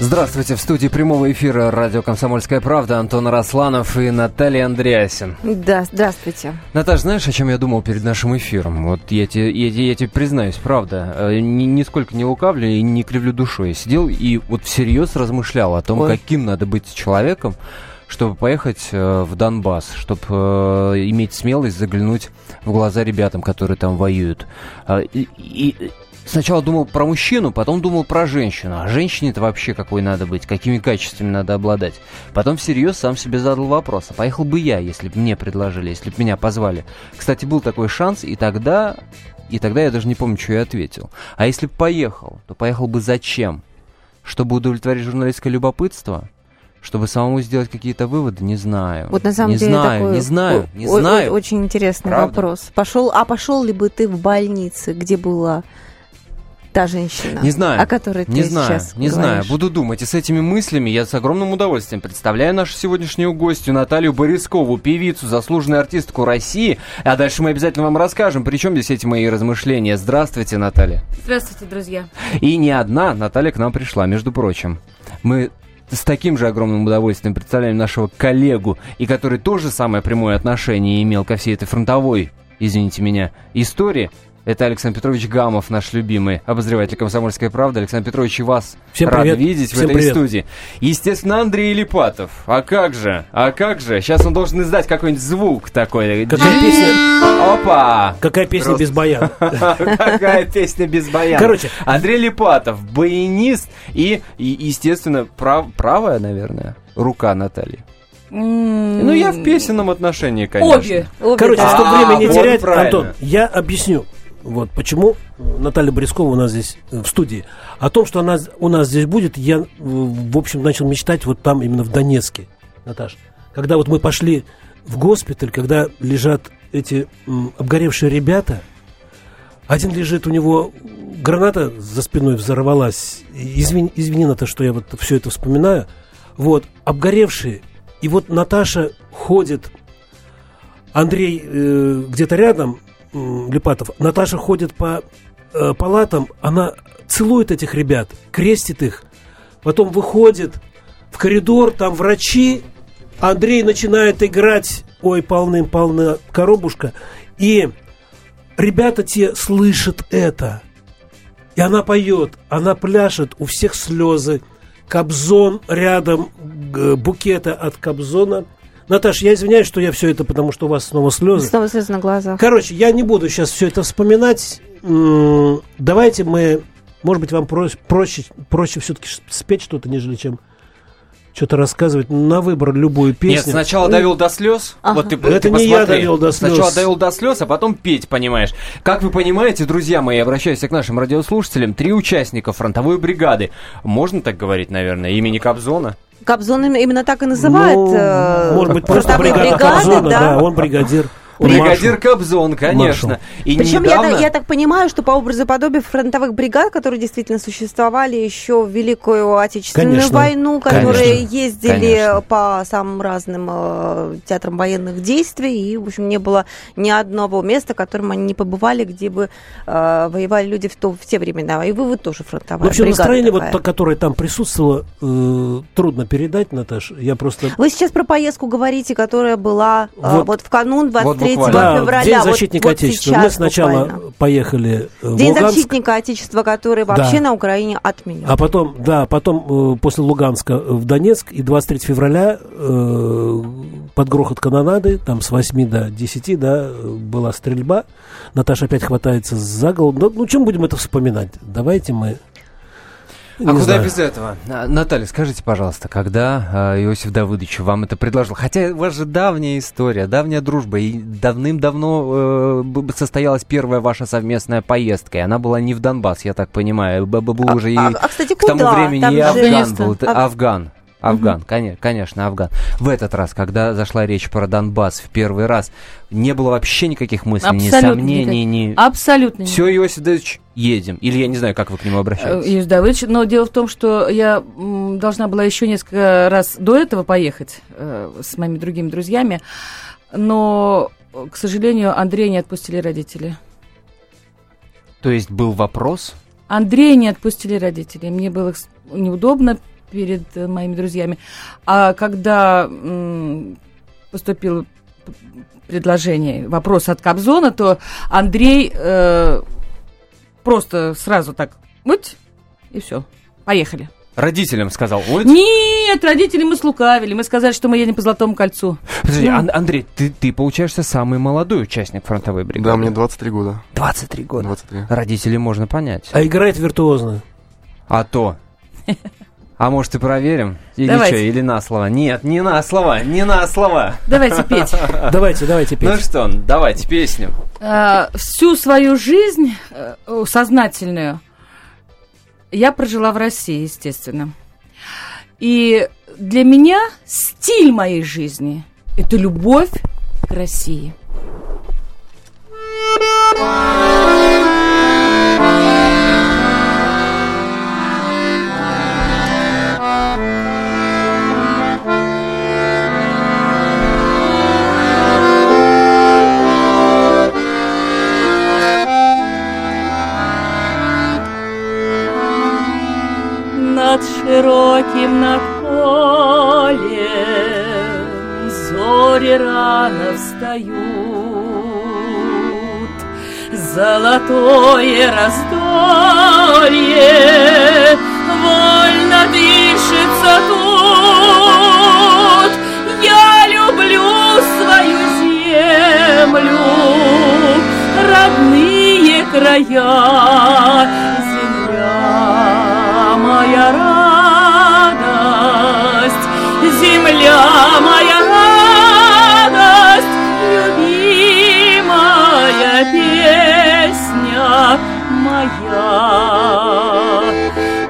Здравствуйте, в студии прямого эфира радио «Комсомольская правда» Антон Росланов и Наталья Андреасин. Да, здравствуйте. Наташ, знаешь, о чем я думал перед нашим эфиром? Вот я тебе, я, я тебе признаюсь, правда, э, ни, нисколько не лукавлю и не кривлю душой. Я сидел и вот всерьез размышлял о том, Ой. каким надо быть человеком, чтобы поехать э, в Донбасс, чтобы э, иметь смелость заглянуть в глаза ребятам, которые там воюют. Э, и, и сначала думал про мужчину, потом думал про женщину. А женщине-то вообще какой надо быть, какими качествами надо обладать. Потом всерьез сам себе задал вопрос, а поехал бы я, если бы мне предложили, если бы меня позвали. Кстати, был такой шанс, и тогда... И тогда я даже не помню, что я ответил. А если бы поехал, то поехал бы зачем? Чтобы удовлетворить журналистское любопытство? Чтобы самому сделать какие-то выводы, не знаю. Вот на самом не деле знаю, такой не знаю, не знаю. Очень интересный Правда? вопрос. Пошел, а пошел ли бы ты в больнице, где была та женщина, Не знаю. о которой Не ты знаю, сейчас не говоришь? знаю. Буду думать. И с этими мыслями я с огромным удовольствием представляю нашу сегодняшнюю гостью Наталью Борискову, певицу, заслуженную артистку России. А дальше мы обязательно вам расскажем, при чем здесь эти мои размышления. Здравствуйте, Наталья. Здравствуйте, друзья. И не одна Наталья к нам пришла, между прочим. Мы с таким же огромным удовольствием представляем нашего коллегу, и который тоже самое прямое отношение имел ко всей этой фронтовой, извините меня, истории. Это Александр Петрович Гамов, наш любимый обозреватель «Комсомольской правды». Александр Петрович, и вас Всем рад привет. видеть Всем в этой привет. студии. Естественно, Андрей Липатов. А как же? А как же? Сейчас он должен издать какой-нибудь звук такой. Какая песня, Опа! какая песня Просто. без баяна? Какая песня без баяна. Короче. Андрей Липатов, баянист и, и, естественно, прав- правая, наверное, рука Натальи. Ну, я в песенном отношении, конечно. Обе. Обе, Короче, да. чтобы А, время не вот терять. Антон, я объясню. Вот почему Наталья Борискова у нас здесь э, в студии. О том, что она у нас здесь будет, я, э, в общем, начал мечтать вот там, именно в Донецке, Наташ. Когда вот мы пошли в госпиталь, когда лежат эти м, обгоревшие ребята, один лежит, у него граната за спиной взорвалась. Извини, извини Ната, что я вот все это вспоминаю. Вот, обгоревшие. И вот Наташа ходит, Андрей э, где-то рядом, Липатов, Наташа ходит по э, палатам, она целует этих ребят, крестит их, потом выходит в коридор, там врачи, Андрей начинает играть, ой, полным-полна коробушка, и ребята те слышат это. И она поет, она пляшет, у всех слезы. Кобзон рядом, букета от Кобзона. Наташ, я извиняюсь, что я все это, потому что у вас снова слезы. Снова слезы на глазах. Короче, я не буду сейчас все это вспоминать. Давайте мы, может быть, вам проще, проще, проще все-таки спеть что-то, нежели чем что-то рассказывать. На выбор любую песню. Нет, сначала довел до слез. Вот ты, Это ты не я посмотри. довел до слез. Сначала довел до слез, а потом петь, понимаешь. Как вы понимаете, друзья мои, обращаюсь к нашим радиослушателям, три участника фронтовой бригады. Можно так говорить, наверное, имени Кобзона? Кобзон именно- так и называют. Ну, э, может быть, просто бригада бригады, Кобзона, да. да, он бригадир. Бригадир маршал. Кобзон, конечно. И Причем я, недавно... так- я так понимаю, что по образу подобию фронтовых бригад, которые действительно существовали еще в Великую Отечественную Конечно. войну, которые Конечно. ездили Конечно. по самым разным э, театрам военных действий, и, в общем, не было ни одного места, в котором они не побывали, где бы э, воевали люди в, то, в те времена. И вы, вы тоже фронтовая В общем, настроение, вот, такая. которое там присутствовало, э, трудно передать, Наташ. Я просто... Вы сейчас про поездку говорите, которая была э, Вот. вот, в канун 23 буквально. Да, февраля. День Вот- защитника вот Отечества. сейчас Мы сначала буквально. поехали э, в День Луганск, защитника Отечества, который вообще Да. на Украине отменен. а потом, да, потом э, после Луганска в Донецк, и 23 февраля э, под грохот канонады, там с 8 до 10, да, была стрельба. Наташа опять хватается за голову. Ну, ну, чем будем это вспоминать? Давайте мы... А не куда знаю. без этого? А, Наталья, скажите, пожалуйста, когда а, Иосиф Давыдович вам это предложил? Хотя у вас же давняя история, давняя дружба, и давным-давно э, состоялась первая ваша совместная поездка, и она была не в Донбасс, я так понимаю, был уже и а, а, кстати, к тому времени Там и Афган был, Афган. Афган, конечно, конечно, Афган. В этот раз, когда зашла речь про Донбасс в первый раз, не было вообще никаких мыслей, ни Абсолютно сомнений, ни... Абсолютно. Все, Иосиф Давидович, едем. Или я не знаю, как вы к нему Э, обращаетесь. Юрий Давыдович, но дело в том, что я должна была еще несколько раз до этого поехать э, с моими другими друзьями, но, э, к сожалению, Андрея не отпустили родители. То есть был вопрос, Андрея не отпустили родители. Мне было неудобно перед э, моими друзьями. А когда м, поступило п- предложение, вопрос от Кобзона, то Андрей э, просто сразу так, вот, и все, поехали. родителям сказал, вот, Нет, родители мы слукавили. Мы сказали, что мы едем по Золотому кольцу. Подожди, Ну. Ан- Андрей, ты, ты, получаешься, самый молодой участник фронтовой бригады. Да, мне 23 года. 23 года. 23. Родителей можно понять. А играет виртуозно. А то. А может и проверим? Или Давайте. что, или на слово? Нет, не на слово, не на слово. Давайте петь. Давайте, давайте Ну петь. что, давайте песню. А, всю свою жизнь э, сознательную я прожила в России, естественно. И для меня стиль моей жизни – это любовь к России. Над широким над полем Зори рано встают. Золотое раздолье Вольно дышится тут. Я люблю свою землю Родные края Земля моя радость, земля моя радость, любимая песня моя.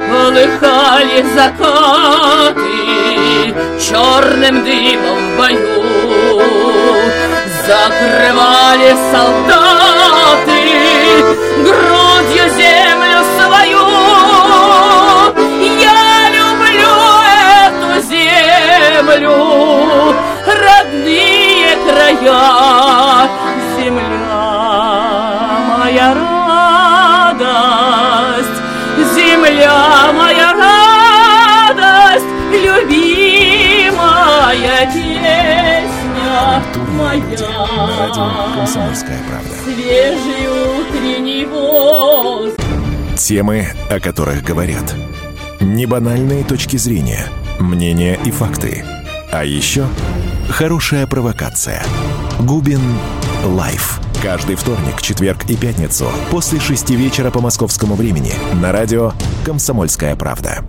Полыхали закаты черным дымом в бою, закрывали солдаты грудью землю землю, родные края, земля моя радость, земля моя радость, любимая песня. На радио моя. «Комсомольская правда». Свежий утренний воздух. Темы, о которых говорят. Небанальные точки зрения, мнения и факты. А еще хорошая провокация. Губин Live. Каждый вторник, четверг и пятницу после шести вечера по московскому времени на радио «Комсомольская правда».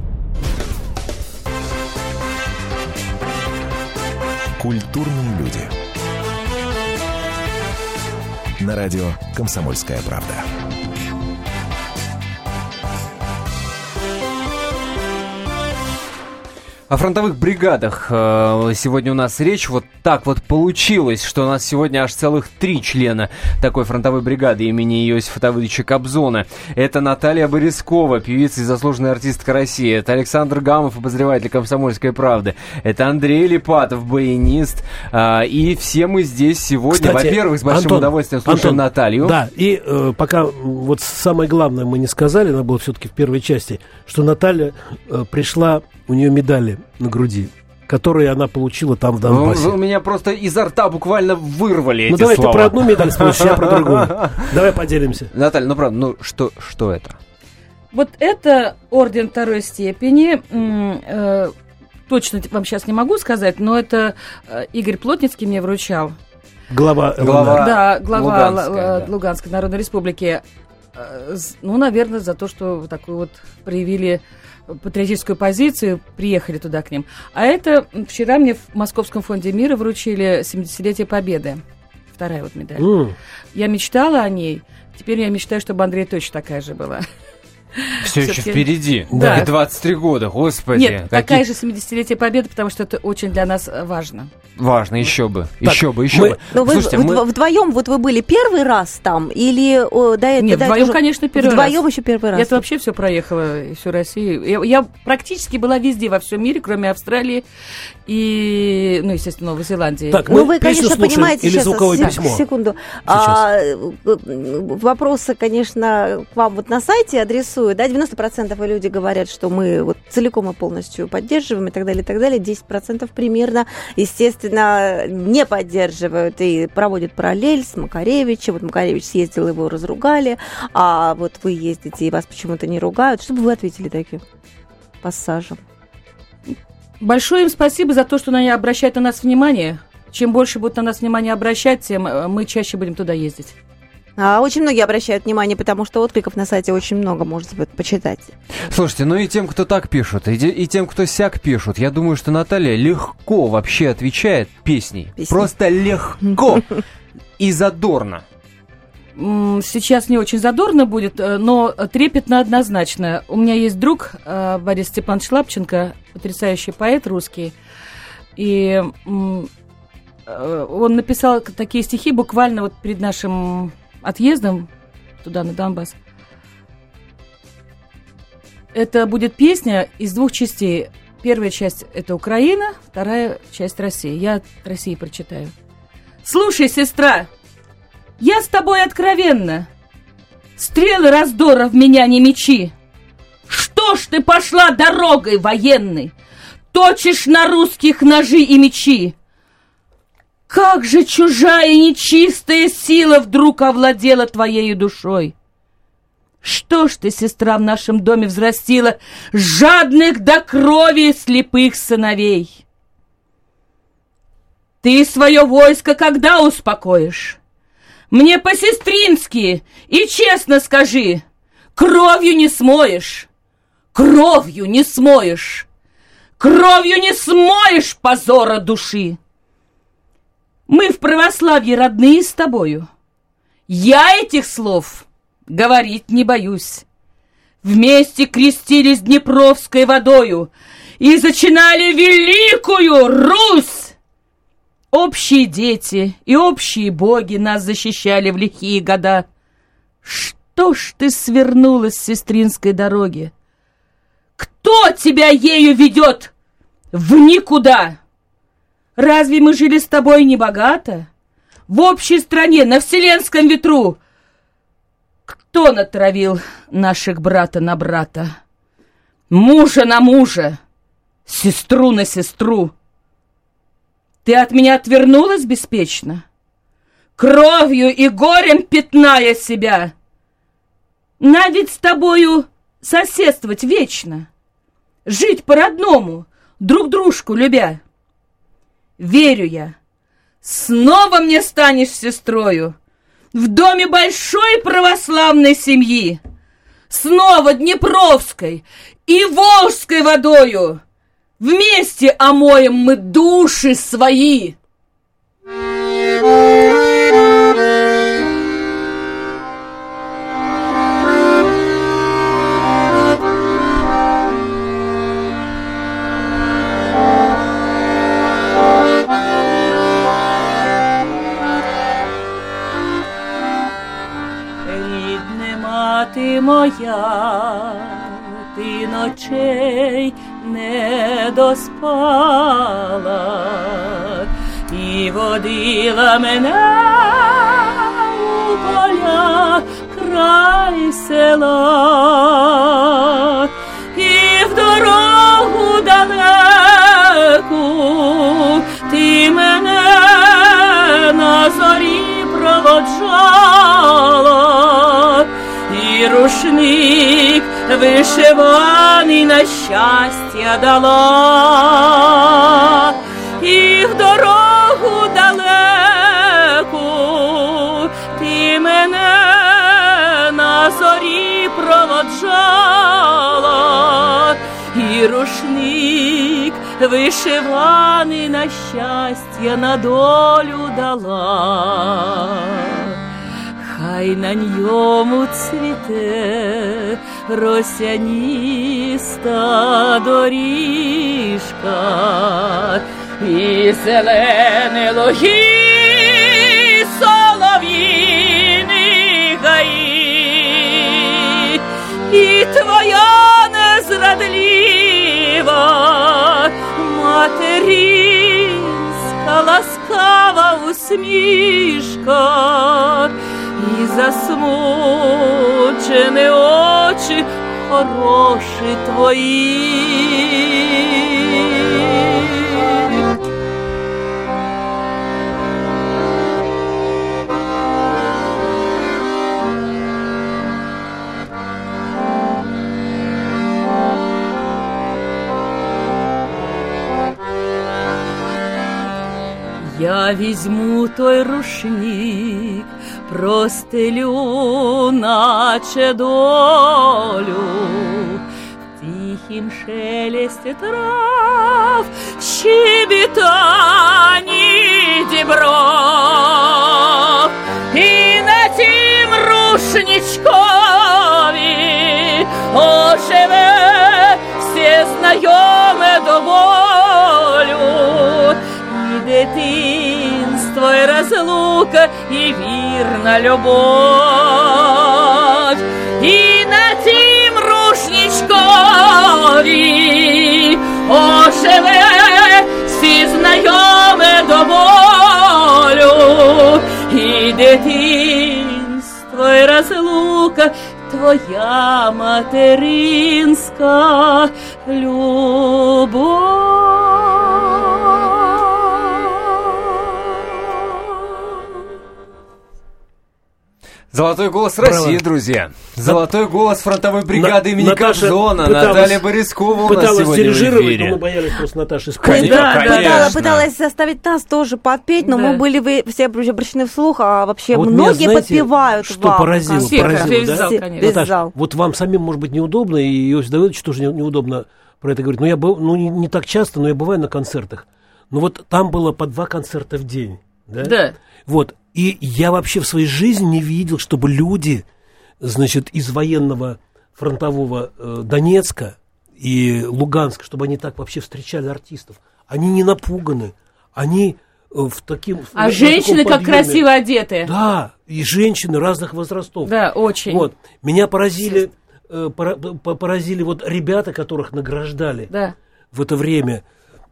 Культурные люди. На радио «Комсомольская правда». О фронтовых бригадах э, сегодня у нас речь. Вот так вот получилось, что у нас сегодня аж целых три члена такой фронтовой бригады имени Иосифа Давыдовича Кобзона. Это Наталья Борискова, певица и заслуженная артистка России. Это Александр Гамов, обозреватель «Комсомольской правды». Это Андрей Липатов, баянист. А, и все мы здесь сегодня, во-первых, с большим Антон, удовольствием слушаем Антон, Наталью. Да, и э, пока вот самое главное мы не сказали, надо было все-таки в первой части, что Наталья э, пришла, у нее медали на груди, которые она получила там в Донбассе. вы у меня просто изо рта буквально вырвали Ну эти давай слова. ты про одну медаль спросишь, я про другую. Давай поделимся. Наталья, ну правда, ну что, что это? Вот это орден второй степени. Э, точно вам сейчас не могу сказать, но это э, Игорь Плотницкий мне вручал. Глава, Глава. Да, глава Луганская, Л- э, да. Луганской Народной Республики. Э, Ну, наверное, за то, что вот такую вот проявили патриотическую позицию, приехали туда к ним. А это вчера мне в Московском фонде мира вручили 70-летие Победы. Вторая вот медаль. М, Я мечтала о ней. Теперь я мечтаю, чтобы Андрей точно такая же была. Все еще впереди. Да. И 23 года, господи. Нет, какие- такая же 70-летие Победы, потому что это очень для нас э, важно. Важно, еще бы. Так, еще бы, еще мы- бы. Ну, вы Слушайте, вд- мы- вдвоем, вот вы были первый раз там, или о, до этого? Нет, до вдвоем, конечно, первый Вдвоем раз. еще первый раз. Я вообще все проехала, всю Россию. Я, я практически была везде, во всем мире, кроме Австралии и, ну, естественно, Новой Зеландии. Так, Ну, вы, конечно, понимаете, или сейчас, звуковое письмо? секунду. А, э, вопросы, конечно, к вам вот на сайте адресую, да, 90% люди говорят, что мы вот целиком и полностью поддерживаем и так далее, и так далее, 10% примерно, естественно, не поддерживают и проводят параллель с Макаревичем, вот Макаревич съездил, его разругали, а вот вы ездите и вас почему-то не ругают, что бы вы ответили таким пассажем? Большое им спасибо за то, что они обращают на нас внимание. Чем больше будут на нас внимание обращать, тем э, мы чаще будем туда ездить. А, очень многие обращают внимание, потому что откликов на сайте очень много, можете вот почитать. Слушайте, ну и тем, кто так пишут, и, и тем, кто сяк пишут, я думаю, что Наталья легко вообще отвечает песней. Песней. Просто легко и задорно. Сейчас не очень задорно будет, э, но трепетно однозначно. У меня есть друг э, Борис Степанович Лапченко, потрясающий поэт русский. И э, он написал такие стихи буквально вот перед нашим отъездом туда, на Донбасс. Это будет песня из двух частей. Первая часть – это Украина, вторая часть – Россия. Я России прочитаю. «Слушай, сестра, я с тобой откровенно. Стрелы раздора в меня не мечи. Что ж ты пошла дорогой военной? Точишь на русских ножи и мечи. Как же чужая нечистая сила вдруг овладела твоей душой? Что ж ты, сестра, в нашем доме взрастила жадных до крови слепых сыновей? Ты свое войско когда успокоишь? Мне по-сестрински и честно скажи, кровью не смоешь, кровью не смоешь, кровью не смоешь позора души. Мы в православье родные с тобою. Я этих слов говорить не боюсь. Вместе крестились Днепровской водою и зачинали великую Русь. Общие дети и общие боги нас защищали в лихие года. Что ж ты свернула с сестринской дороги? Кто тебя ею ведет в никуда? Разве мы жили с тобой небогато? В общей стране, на вселенском ветру? Кто натравил наших брата на брата? Мужа на мужа, сестру на сестру. Ты от меня отвернулась беспечно? Кровью и горем пятная себя. На с тобою соседствовать вечно. Жить по-родному, друг дружку любя. Верю я, снова мне станешь сестрою В доме большой православной семьи Снова Днепровской и Волжской водою Вместе омоем мы души свои. Не доспала і водила мене у поля край села, і в дорогу далеку ти мене зорі проводжала, і рушник вишиваний на щастя дала, і в дорогу далеку ти мене на зорі проводжала, і рушник вишиваний на щастя на долю дала. Хай на ньому цвіте росяніста доріжка і зелене луги солов'їни гаї, і твоя незрадлива материнська ласкава усмішка і засмучені очі хороші твої. Я візьму той рушник, простелю, наче долю, в тихім шелесті трав, щебетані дібров, і на тім рушничкові оживе все знайоме до болю і дитинство, і розлука, і вірна любов. І на тім рушничкові оживе всі знайоме до болю. І дитинство, і розлука, твоя материнська любов. Золотой голос Браво. России, друзья. Золотой голос фронтовой бригады имени Наташа Кобзона. пыталась- Наталья Борискова у нас Пыталась сегодня в дирижировать, но эфире. мы боялись просто Наташи спать. Да, конечно. пыталась, пыталась заставить нас тоже подпеть, но Да. мы были вы- все обращены вслух, а вообще А вот меня, многие знаете, подпевают что вам. поразило? Всех, поразило, весь да? зал, Все- конечно. Наташ, зал. вот вам самим, может быть, неудобно, и Иосиф Давыдович тоже не- неудобно про это говорить. Но я был, ну, не, не так часто, но я бываю на концертах. Но вот там было по два концерта в день. Да? Да. Вот. И я вообще в своей жизни не видел, чтобы люди, значит, из военного фронтового э, Донецка и Луганска, чтобы они так вообще встречали артистов. Они не напуганы. Они э, в таким... в- А на женщины как красиво одеты. Да, и женщины разных возрастов. Да, очень. Вот. Меня поразили, э, пора- по- поразили вот ребята, которых награждали Да. в это время.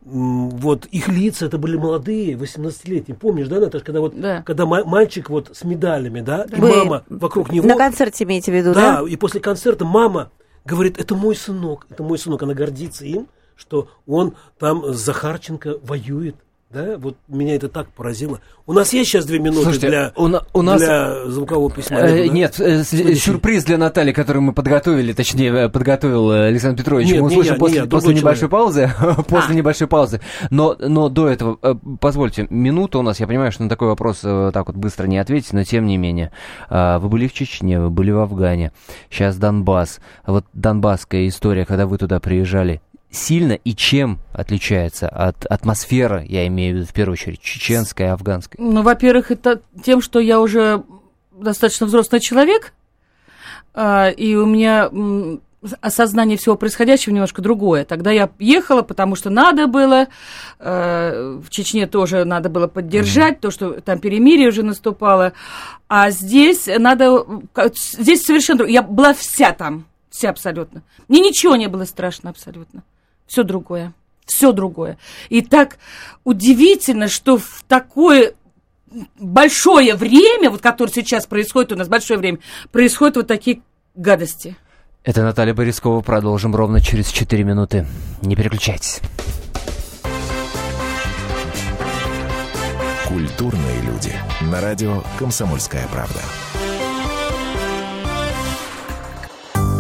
Вот их лица, это были молодые, 18-летние. Помнишь, да, Наташа, когда вот Да. когда ма- мальчик вот с медалями, да, и Вы мама вокруг него. На концерте имеете в виду, да, да? и после концерта мама говорит, это мой сынок, это мой сынок. Она гордится им, что он там с Захарченко воюет. Да, вот меня это так поразило. У нас есть сейчас две минуты Слушайте, для, у у нас- для звукового письма? Э, да? Нет, э, сюрприз для Натальи, который мы подготовили, точнее, э, подготовил э, Александр Петрович. Нет, мы не услышим я, не после, я, другой после небольшой паузы. после А. небольшой паузы. Но, но до этого, э, позвольте, минута у нас. Я понимаю, что на такой вопрос э, так вот быстро не ответить, но тем не менее. А, Вы были в Чечне, вы были в Афгане. Сейчас Донбасс. Вот донбасская история, когда вы туда приезжали, сильно и чем отличается от атмосферы, я имею в виду в первую очередь, чеченской и афганской? Ну, во-первых, это тем, что я уже достаточно взрослый человек, а, и у меня осознание всего происходящего немножко другое. Тогда я ехала, потому что надо было, э, в Чечне тоже надо было поддержать, то, что там перемирие уже наступало, а здесь надо, здесь совершенно другое. Я была вся там, вся абсолютно. Мне ничего не было страшно абсолютно. Все другое. Все другое. И так удивительно, что в такое большое время, вот которое сейчас происходит у нас, большое время, происходят вот такие гадости. Это Наталья Борискова. Продолжим ровно через 4 минуты. Не переключайтесь. Культурные люди. На радио «Комсомольская правда».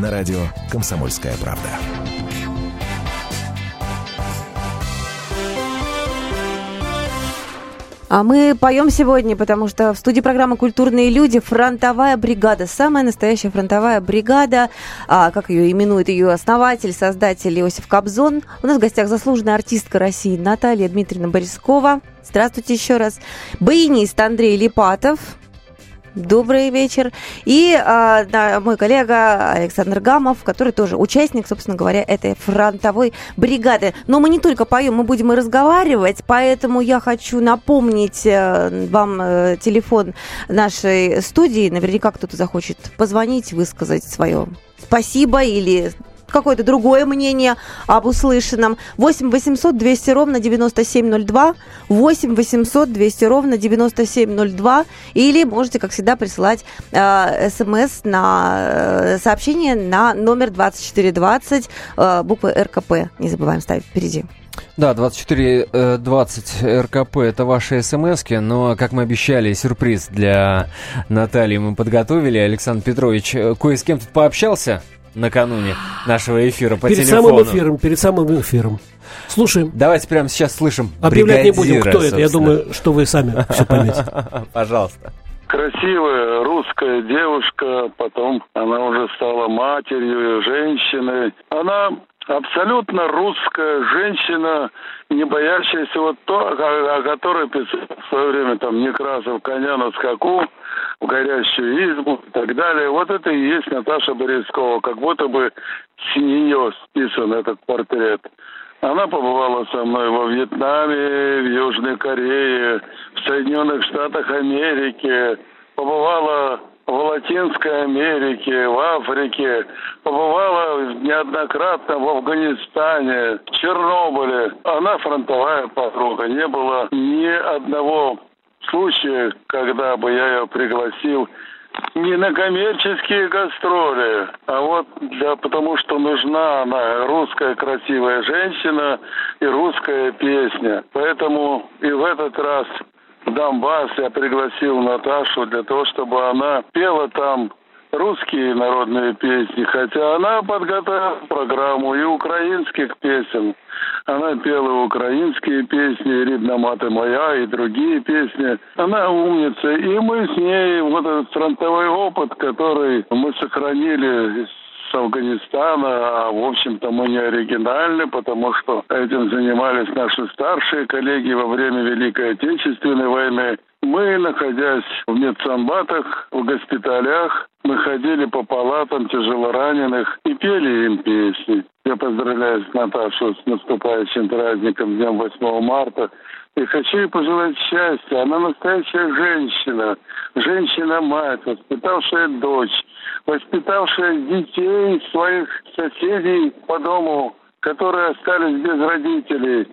на радио «Комсомольская правда». А мы поем сегодня, потому что в студии программы «Культурные люди» фронтовая бригада, самая настоящая фронтовая бригада, а, как ее именует ее основатель, создатель Иосиф Кобзон. У нас в гостях заслуженная артистка России Наталья Дмитриевна Борискова. Здравствуйте еще раз. Баянист Андрей Липатов. Добрый вечер. И а, да, мой коллега Александр Гамов, который тоже участник, собственно говоря, этой фронтовой бригады. Но мы не только поем, мы будем и разговаривать, поэтому я хочу напомнить э, вам э, телефон нашей студии. Наверняка кто-то захочет позвонить, высказать свое спасибо или какое-то другое мнение об услышанном. 8 800 200 ровно 9702, 8 800 200 ровно 9702, или можете, как всегда, присылать э, смс на э, сообщение на номер 2420, э, буквы РКП. Не забываем ставить впереди. Да, 2420 РКП это ваши смс но, как мы обещали, сюрприз для Натальи мы подготовили. Александр Петрович э, кое с кем тут пообщался накануне нашего эфира по перед телефону. самым эфиром, перед самым эфиром. Слушаем. Давайте прямо сейчас слышим Объявлять не будем, кто это. Я собственно. думаю, что вы сами все поймете. Пожалуйста. красивая русская девушка, потом она уже стала матерью, женщиной. Она абсолютно русская женщина, не боящаяся вот то, о, о которой писал в свое время там Некрасов коня на скаку, в горящую избу и так далее. Вот это и есть Наташа Борискова, как будто бы с нее списан этот портрет. Она побывала со мной во Вьетнаме, в Южной Корее, в Соединенных Штатах Америки, побывала в Латинской Америке, в Африке, побывала неоднократно в Афганистане, в Чернобыле. Она фронтовая подруга. Не было ни одного случая, когда бы я ее пригласил не на коммерческие гастроли, а вот да, потому что нужна она, русская красивая женщина и русская песня. Поэтому и в этот раз в Донбасс я пригласил Наташу для того, чтобы она пела там русские народные песни, хотя она подготовила программу и украинских песен. Она пела украинские песни, «Рідна мати моя» и другие песни. Она умница. И мы с ней, вот этот фронтовой опыт, который мы сохранили с Афганистана, а в общем-то мы не оригинальны, потому что этим занимались наши старшие коллеги во время Великой Отечественной войны. Мы, находясь в медсанбатах, в госпиталях, мы ходили по палатам тяжелораненых и пели им песни. Я поздравляю с Наташу с наступающим праздником, Днем 8 марта. И хочу ей пожелать счастья. Она настоящая женщина, женщина-мать, воспитавшая дочь, воспитавшая детей своих соседей по дому, которые остались без родителей.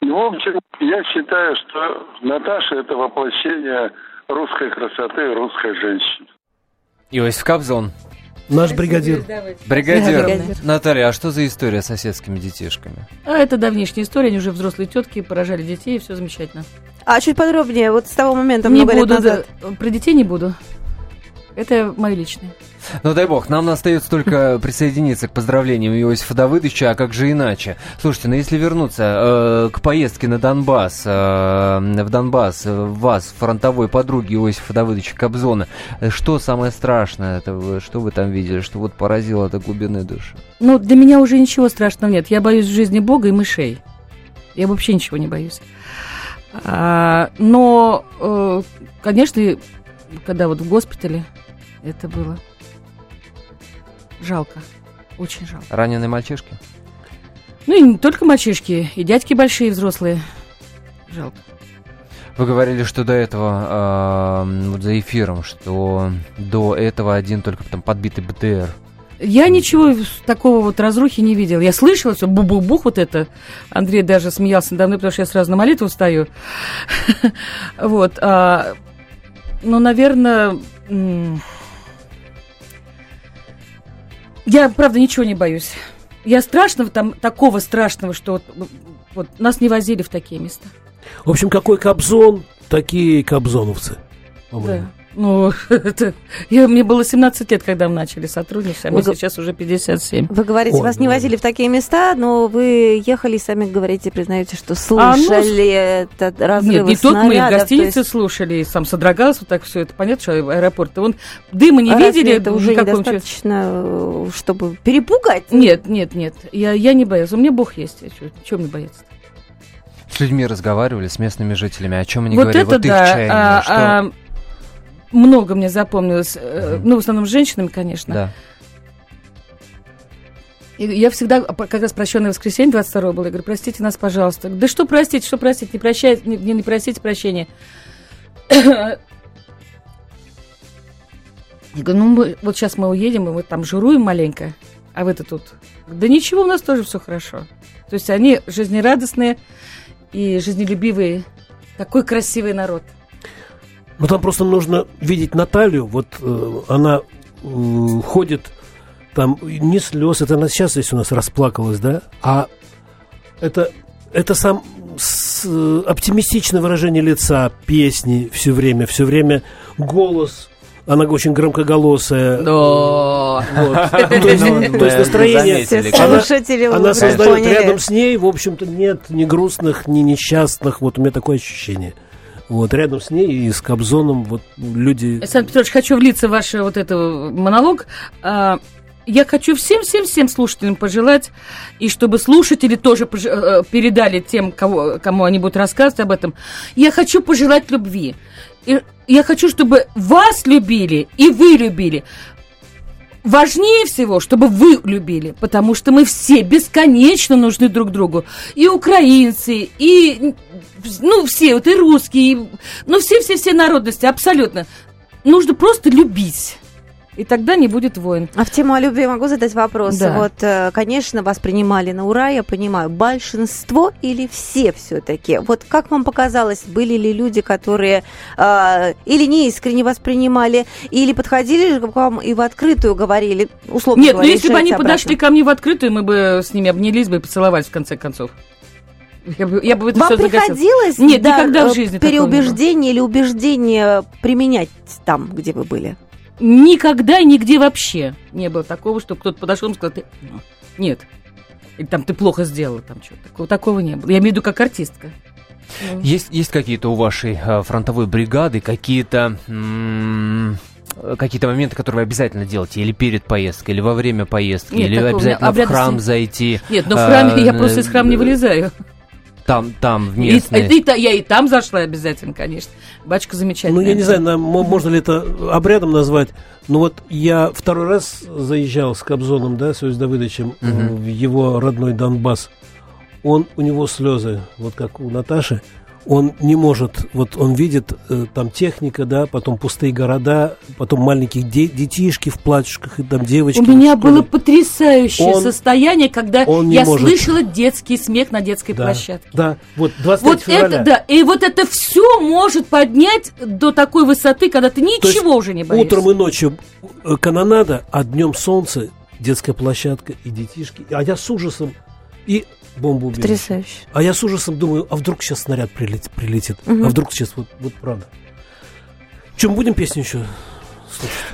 И, в общем, я считаю, что Наташа – это воплощение русской красоты, русской женщины. Иосиф Кобзон. Наш бригадир. Бригадир. Бригадир. Наталья, а что за история с соседскими детишками? А это давнишняя история, они уже взрослые тетки, поражали детей, и все замечательно. А чуть подробнее, вот с того момента, не много лет буду, назад. да, про детей не буду. Это мое личное. Ну дай бог, нам остается только присоединиться к поздравлениям Иосифа Давыдовича, а как же иначе? Слушайте, ну если вернуться э, к поездке на Донбасс, э, в Донбасс, э, вас, фронтовой подруги Иосифа Давыдовича Кобзона, э, что самое страшное, это вы, что вы там видели, что вот поразило до глубины души? Ну, для меня уже ничего страшного нет. Я боюсь жизни Бога и мышей. Я вообще ничего не боюсь. А, но, э, конечно, когда вот в госпитале, это было жалко. Очень жалко. Раненые мальчишки? Ну и не только мальчишки, и дядьки большие, взрослые. Жалко. Вы говорили, что до этого, э, вот за эфиром, что до этого один только там подбитый БТР. Я ничего такого вот разрухи не видел. Я слышала все, бух-бух-бух вот это. Андрей даже смеялся надо мной, потому что я сразу на молитву встаю. Вот. Ну, наверное... Я, правда, ничего не боюсь. Я страшного, там, такого страшного, что вот, вот нас не возили в такие места. В общем, какой Кобзон, такие кобзоновцы. Да. Ну, это, я, мне было 17 лет, когда мы начали сотрудничать, а мне Вы- сейчас уже 57. Вы говорите, Ой, вас не ну, возили в такие места, но вы ехали, сами говорите, признаете, что А, ну, слышали этот разрывы Нет, не только мы в гостинице есть слушали, и сам содрогался, вот так все это понятно, что аэропорт. И он дыма не разве видели. это уже чё- недостаточно, э, чтобы перепугать? Нет, нет, нет. Я, я не боюсь. У меня Бог есть. Чего мне бояться? С людьми разговаривали, с местными жителями. О чем они вот говорили? это вот их да. чаяние. а, что- а, много мне запомнилось. э, Ну, в основном с женщинами, конечно. Да. И я всегда, а, как раз прощенное воскресенье 22 было, я говорю, простите нас, пожалуйста. Да что простить, что простить? Не прощайте, не, не, не просите прощения. Я говорю, ну мы, вот сейчас мы уедем, и мы там жируем маленько, а вы-то тут. Да ничего, у нас тоже все хорошо. То есть они жизнерадостные и жизнелюбивые. Такой красивый народ. Ну там просто нужно видеть Наталью, вот э, она м, ходит, там не слез, это она сейчас здесь у нас расплакалась, да, а это, это сам с, э, оптимистичное выражение лица, песни все время, все время голос, она очень громкоголосая. Да. Вот. То есть, Ну, то есть настроение... Заметили, Она- Она создает рядом с ней, в общем-то, нет ни грустных, ни несчастных. Вот у меня такое ощущение. Вот рядом с ней и с Кобзоном вот люди... Александр Петрович, хочу влиться в ваш вот это монолог. А, Я хочу всем-всем-всем слушателям пожелать, и чтобы слушатели тоже э, передали тем, кого, кому они будут рассказывать об этом. Я хочу пожелать любви. И я хочу, чтобы вас любили и вы любили. Важнее всего, чтобы вы любили, потому что мы все бесконечно нужны друг другу. И украинцы, и ну все, вот и русские, и, ну все-все-все народности, абсолютно. Нужно просто любить. И тогда не будет войн. А в тему о любви могу задать вопрос? Да. Вот, э, конечно, вас принимали на ура, я понимаю, большинство или все все-таки? Вот как вам показалось, были ли люди, которые э, или не искренне воспринимали, или подходили к вам и в открытую говорили, условно Нет, ну говоря, если бы они решайте подошли обратно? ко мне в открытую, мы бы с ними обнялись бы и поцеловались в конце концов. Я бы, я бы это Вам все приходилось Нет, да, никогда в э, жизни переубеждение или убеждение применять там, где вы были? Никогда и нигде вообще не было такого, что кто-то подошел и сказал, ты... ну, нет. Или там ты плохо сделала, там что-то. Такого, такого не было. Я имею в виду как артистка. Ну. Есть, есть какие-то у вашей э, фронтовой бригады какие-то м, какие-то моменты, которые вы обязательно делаете, или перед поездкой, или во время поездки, Нет, или такого обязательно в храм зайти, Нет, но в А, храме я э, просто из храма не вылезаю. Там, там, в И, местные. и та- я и там зашла обязательно, конечно. Батюшка замечательный. Ну, я не знаю, нам- мо- можно ли это обрядом назвать. Но вот я второй раз заезжал с Кобзоном, да, с Давыдовичем Мгм. в его родной Донбасс. Он, у него слезы, вот как у Наташи. Он не может, вот он видит э, там техника, да, потом пустые города, потом маленьких де- детишки в платьишках и там девочки. У меня было потрясающее Он- состояние, когда он я может. слышала детский смех на детской да, площадке. Да, вот 23 Вот февраля. это, да, и вот это все может поднять до такой высоты, когда ты ничего уже не боишься. Утром и ночью э, канонада, а днем солнце, детская площадка и детишки. А я с ужасом и бомбу убили. Потрясающе. А я с ужасом думаю, а вдруг сейчас снаряд прилетит, прилетит? Мгм. а вдруг сейчас вот, вот правда. Чем будем песню еще?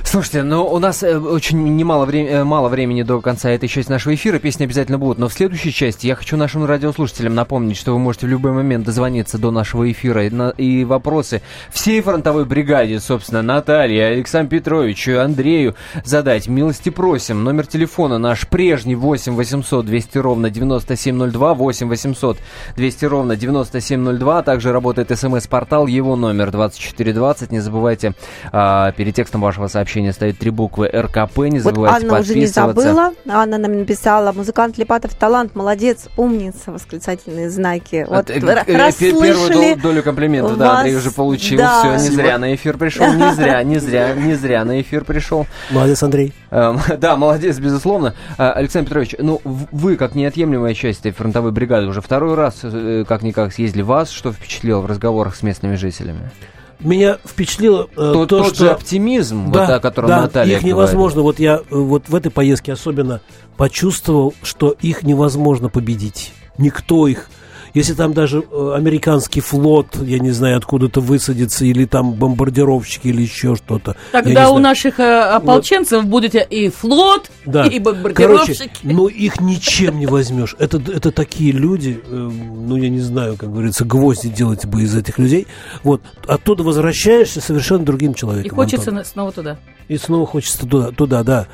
Слушайте, ну у нас э, очень немало времени, э, мало времени до конца этой части нашего эфира. Песни обязательно будут. Но в следующей части я хочу нашим радиослушателям напомнить, что вы можете в любой момент дозвониться до нашего эфира и, на- и вопросы всей фронтовой бригаде, собственно, Наталье, Александру Петровичу, Андрею задать. Милости просим. Номер телефона наш прежний 8 800 200 ровно 9702, 8 800 200 ровно 9702. Также работает смс-портал, его номер 2420. Не забывайте, а, перед текстом вашего сообщения стоит три буквы РКП. Не Вот забывайте Анна уже не подписываться. забыла. Анна нам написала, музыкант Липатов талант, молодец, умница, восклицательные знаки. Вот От- э, э, пе- Первую долю комплимента, вас, да, Андрей уже получил. Все, не зря на эфир пришел. Не зря, не зря, не зря на эфир пришел. Молодец, Андрей. Эм, Да, молодец, безусловно. Александр Петрович, ну, вы, как неотъемлемая часть этой фронтовой бригады, уже второй раз, э, как-никак, съездили. Вас что впечатлило в разговорах с местными жителями? Меня впечатлило э, Тот, то, тот что... же оптимизм, вот о котором да, Наталья их невозможно. Вот я э, вот в этой поездке особенно почувствовал, что их невозможно победить. Никто их. Если там даже э, американский флот, я не знаю, откуда-то высадится, или там бомбардировщики, или еще что-то. Тогда у наших э, ополченцев вот. будет и флот, да. и бомбардировщики. Короче, ну их ничем не возьмешь. Это, это такие люди, э, ну я не знаю, как говорится, гвозди делать бы из этих людей. Вот, оттуда возвращаешься совершенно другим человеком. И хочется Антон. снова туда. И снова хочется туда, туда, да.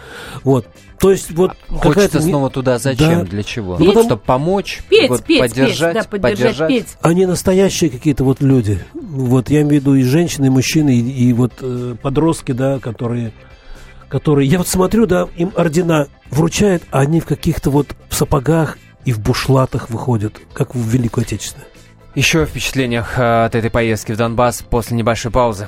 Вот. То есть вот хочется снова туда зачем, да. для чего? Ну, потому... Чтобы помочь, петь, вот, петь, поддержать, петь, да, поддержать, поддержать. Петь. Они настоящие какие-то вот люди. Вот я имею в виду и женщины, и мужчины, и, и вот э, подростки, да, которые, которые, я вот смотрю, да, им ордена вручают, а они в каких-то вот в сапогах и в бушлатах выходят, как в Великую Отечественную. Еще о впечатлениях э, от этой поездки в Донбасс после небольшой паузы.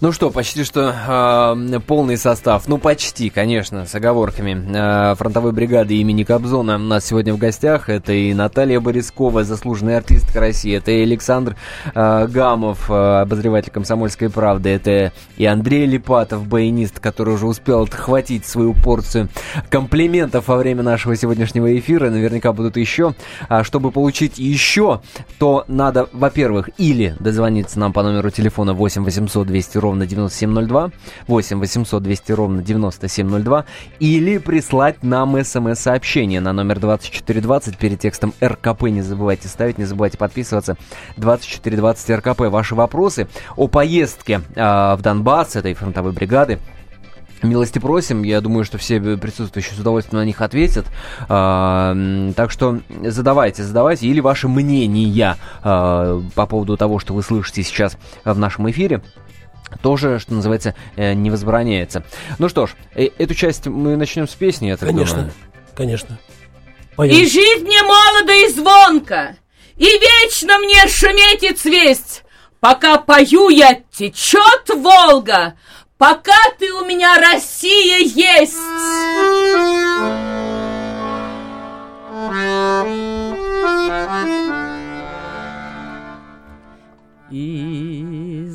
Ну что, почти что э, полный состав. Ну, почти, конечно, с оговорками. Э, фронтовой бригады имени Кобзона у нас сегодня в гостях. Это и Наталья Борискова, заслуженная артистка России. Это и Александр э, Гамов, э, обозреватель «Комсомольской правды». Это и Андрей Липатов, баянист, который уже успел отхватить свою порцию комплиментов во время нашего сегодняшнего эфира. Наверняка будут еще. А чтобы получить еще, то надо, во-первых, или дозвониться нам по номеру телефона 8 800 200 ровно ровно 9702, 8 800 200 ровно 9702, или прислать нам смс-сообщение на номер 2420 перед текстом РКП. Не забывайте ставить, не забывайте подписываться. 2420 РКП. Ваши вопросы о поездке э, в Донбасс этой фронтовой бригады Милости просим, я думаю, что все присутствующие с удовольствием на них ответят. А, так что задавайте, задавайте, или ваше мнение а, по поводу того, что вы слышите сейчас в нашем эфире тоже, что называется, э, не возбраняется. Ну что ж, э, эту часть мы начнем с песни, я Конечно, думаю. конечно. Поем. И жить мне молодо и звонко, и вечно мне шуметь и цвесть, пока пою я течет Волга, пока ты у меня Россия есть.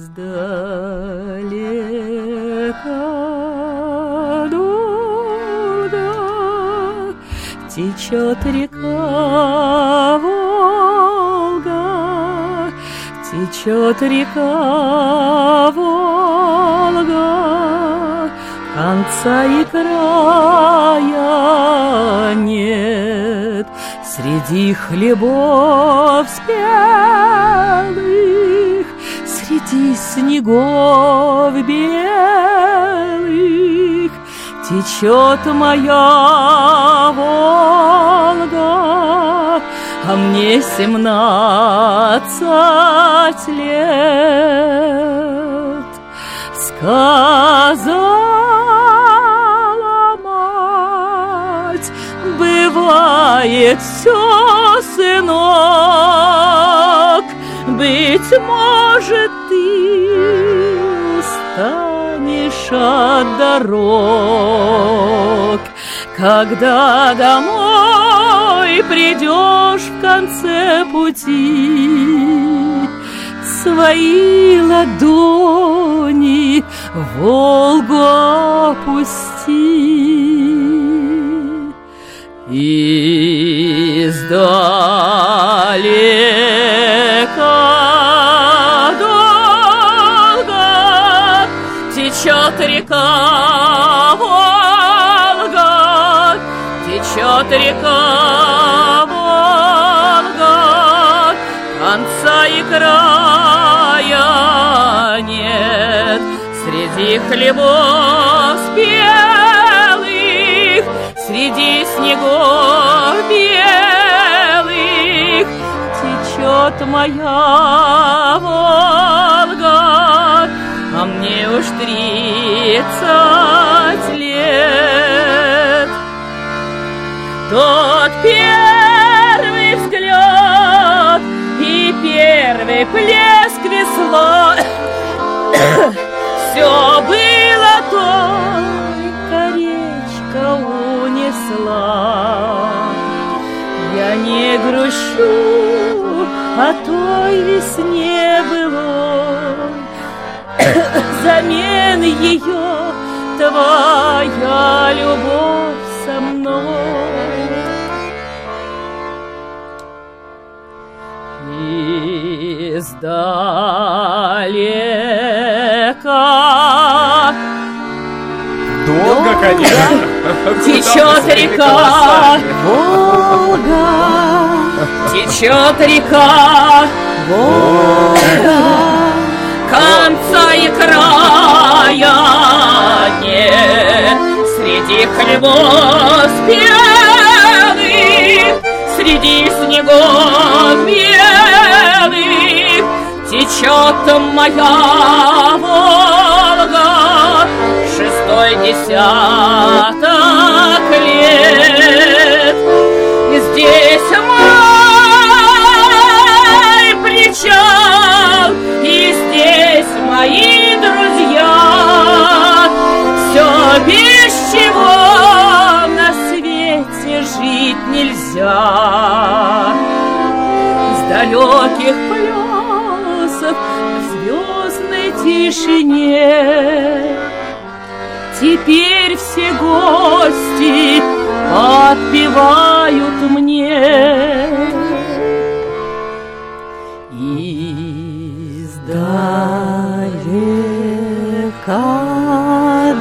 Издалека долго течет река Волга, течет река Волга, конца и края нет среди хлебов спелых среди снегов белых Течет моя Волга, А мне семнадцать лет. Сказала мать, бывает все, сынок, быть может, устанешь от дорог, когда домой придешь в конце пути, свои ладони Волгу опусти. Издалека течет река Волга, течет река Волга, конца и края нет среди хлебов спел. среди снегов белых течет моя Волга, а мне уж тридцать лет. Тот первый взгляд и первый плеск весла Все было только речка унесла Я не грущу о той весне было Замен ее твоя любовь со мной. Издалека. Долго, конечно. Течет река. Волга, течет река. Волга, конца и края нет среди хлебов спелых, среди снегов белых течет моя Волга, шестой десяток все гости отпевают мне. Издалека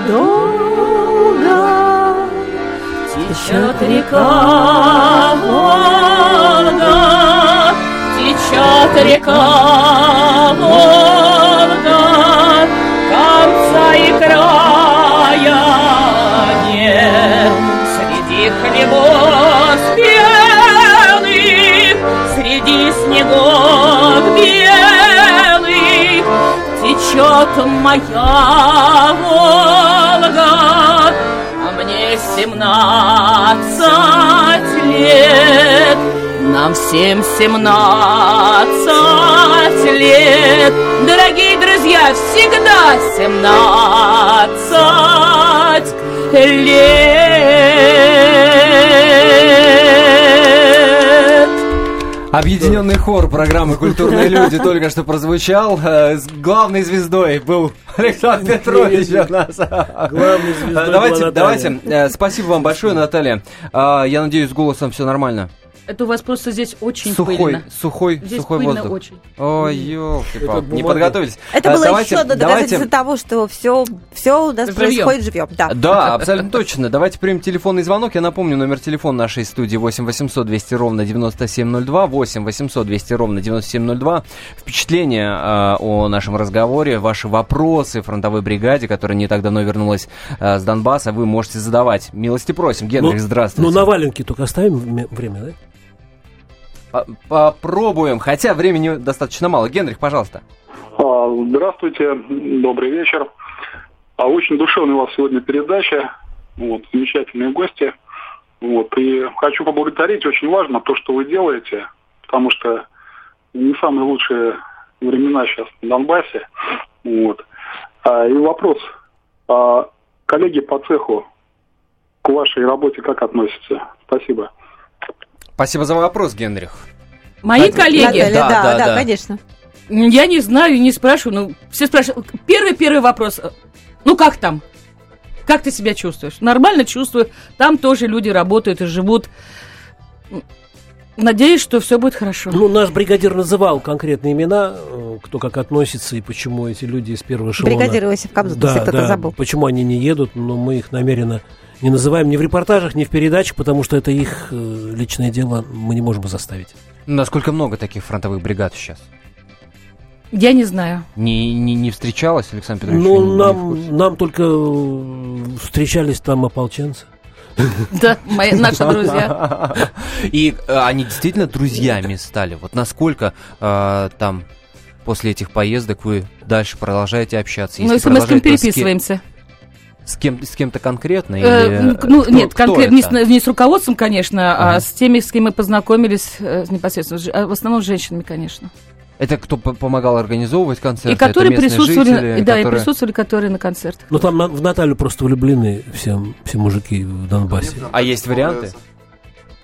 долго течет река Волга, течет река Волга, конца и края хлебов среди снегов белых течет моя Волга, а мне семнадцать лет. Нам всем семнадцать лет, дорогие друзья, всегда семнадцать лет. Объединенный хор программы «Культурные люди» только что прозвучал. Э, С главной звездой был Александр Петрович у нас. Главной звездой Давайте, давайте. э, Спасибо вам большое, Наталья. А, Я надеюсь, с голосом все нормально. Это у вас просто здесь очень Сухой, пыльно. сухой, Здесь сухой пыльно воздух. очень. Ой, елки не подготовились. Это А, было давайте- еще одно давайте- доказательство того, что все, все у нас Живьем. происходит живьем. Да. Да, абсолютно точно. Давайте примем телефонный звонок. Я напомню, номер телефона нашей студии 8 800 200 ровно 9702, 8 800 200 ровно 9702. Впечатления э, о нашем разговоре, ваши вопросы фронтовой бригаде, которая не так давно вернулась э, с Донбасса, вы можете задавать. Милости просим. Генрих, Ну, здравствуйте. Ну, на валенки только оставим время, да? По- Попробуем, хотя времени достаточно мало. Генрих, пожалуйста. А, Здравствуйте, добрый вечер. А, Очень душевная у вас сегодня передача. Вот, замечательные гости. Вот, и хочу поблагодарить. Очень важно то, что вы делаете, потому что не самые лучшие времена сейчас на Донбассе. Вот. А, И вопрос. А, Коллеги по цеху к вашей работе как относятся? Спасибо. Спасибо за вопрос, Генрих. Мои Наталья, коллеги, Наталья, Да, да, да, да, да. конечно. я не знаю, не спрашиваю, ну, все спрашивают. Первый, первый вопрос. Ну, как там? Как ты себя чувствуешь? Нормально чувствую. Там тоже люди работают и живут. Надеюсь, что все будет хорошо. Ну, наш бригадир называл конкретные имена, э, кто как относится и почему эти люди из первого эшелона... Бригадир Иосиф Кобзон, Да, кто-то да, забыл. почему они не едут, но мы их намеренно не называем ни в репортажах, ни в передачах, потому что это их э, личное дело, мы не можем заставить. Насколько много таких фронтовых бригад сейчас? Я не знаю. Не, не, не встречалась, Александр Петрович? Ну, нам, нам только э, встречались там ополченцы. Да, мои, наши друзья. И э, они действительно друзьями стали. Вот насколько э, там после этих поездок вы дальше продолжаете общаться? Ну, если мы с кем переписываемся. С кем с кем-то конкретно? Э, или... ну, кто, нет, конкретно не, с, не с руководством, конечно, ага. а с теми, с кем мы познакомились непосредственно. В основном с женщинами, конечно. Это кто помогал организовывать концерты? И которые присутствовали, жители, да, которые... и присутствовали, которые на концертах. Ну там в Наталью просто влюблены все, все мужики в Донбассе. А есть варианты?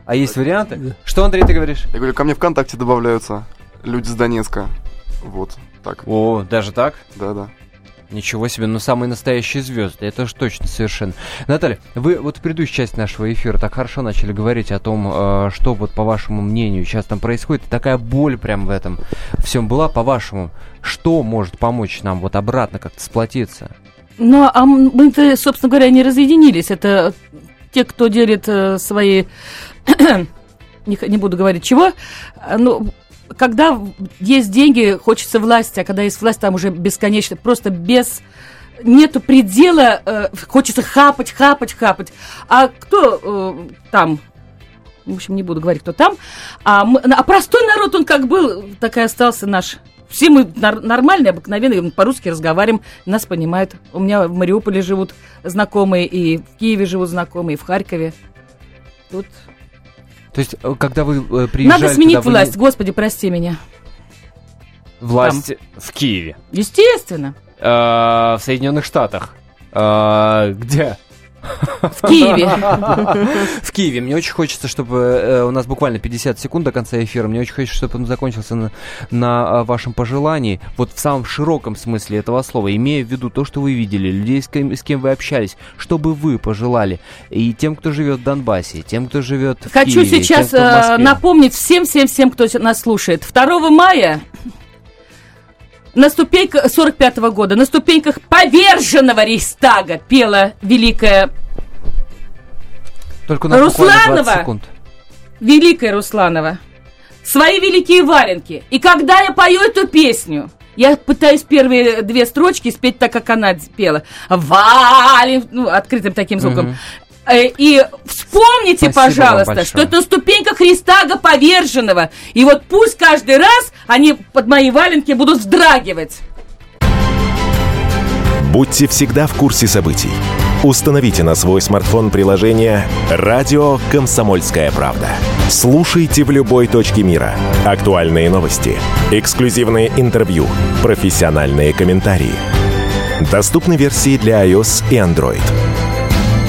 А есть варианты? Что, Андрей, ты говоришь? Я говорю, ко мне ВКонтакте добавляются люди с Донецка. Вот, так. О, даже так? Да, да. Ничего себе, ну самые настоящие звезды, это же точно совершенно. Наталья, вы вот в предыдущей части нашего эфира так хорошо начали говорить о том, э, что вот по вашему мнению сейчас там происходит. Такая боль прям в этом всем была, по вашему. Что может помочь нам вот обратно как-то сплотиться? Ну, а мы-то, собственно говоря, не разъединились. Это те, кто делит э, свои... не, не буду говорить чего. Ну, когда есть деньги, хочется власти, а когда есть власть, там уже бесконечно, просто без нету предела, э, хочется хапать, хапать, хапать. А кто э, там? В общем, не буду говорить, кто там. А, мы, а простой народ, он как был, так и остался наш. Все мы нормальные, обыкновенные, по-русски разговариваем, нас понимают. У меня в Мариуполе живут знакомые, и в Киеве живут знакомые, и в Харькове. Тут то есть, э, когда вы э, приезжали... Надо сменить туда, власть, вы... господи, прости меня. Власть Там. в Киеве? Естественно. А, в Соединенных Штатах? А, где? В Киеве. В Киеве. Мне очень хочется, чтобы э, у нас буквально 50 секунд до конца эфира. Мне очень хочется, чтобы он закончился на, на а, вашем пожелании. Вот в самом широком смысле этого слова. Имея в виду то, что вы видели, людей, с кем, с кем вы общались. Что бы вы пожелали и тем, кто живет в Донбассе, тем, кто живет в Хочу Киеве, сейчас тем, э, напомнить всем-всем-всем, кто нас слушает. 2 мая на ступеньках 45 -го года, на ступеньках поверженного Рейхстага пела великая Только у Русланова. Великая Русланова. Свои великие валенки. И когда я пою эту песню, я пытаюсь первые две строчки спеть так, как она пела. Валим, ну, открытым таким звуком. Угу. Э, и вспомните, Спасибо пожалуйста, что это ступенька Христа поверженного. И вот пусть каждый раз они под мои валенки будут вздрагивать. Будьте всегда в курсе событий. Установите на свой смартфон приложение «Радио Комсомольская правда». Слушайте в любой точке мира. Актуальные новости, эксклюзивные интервью, профессиональные комментарии. Доступны версии для iOS и Android.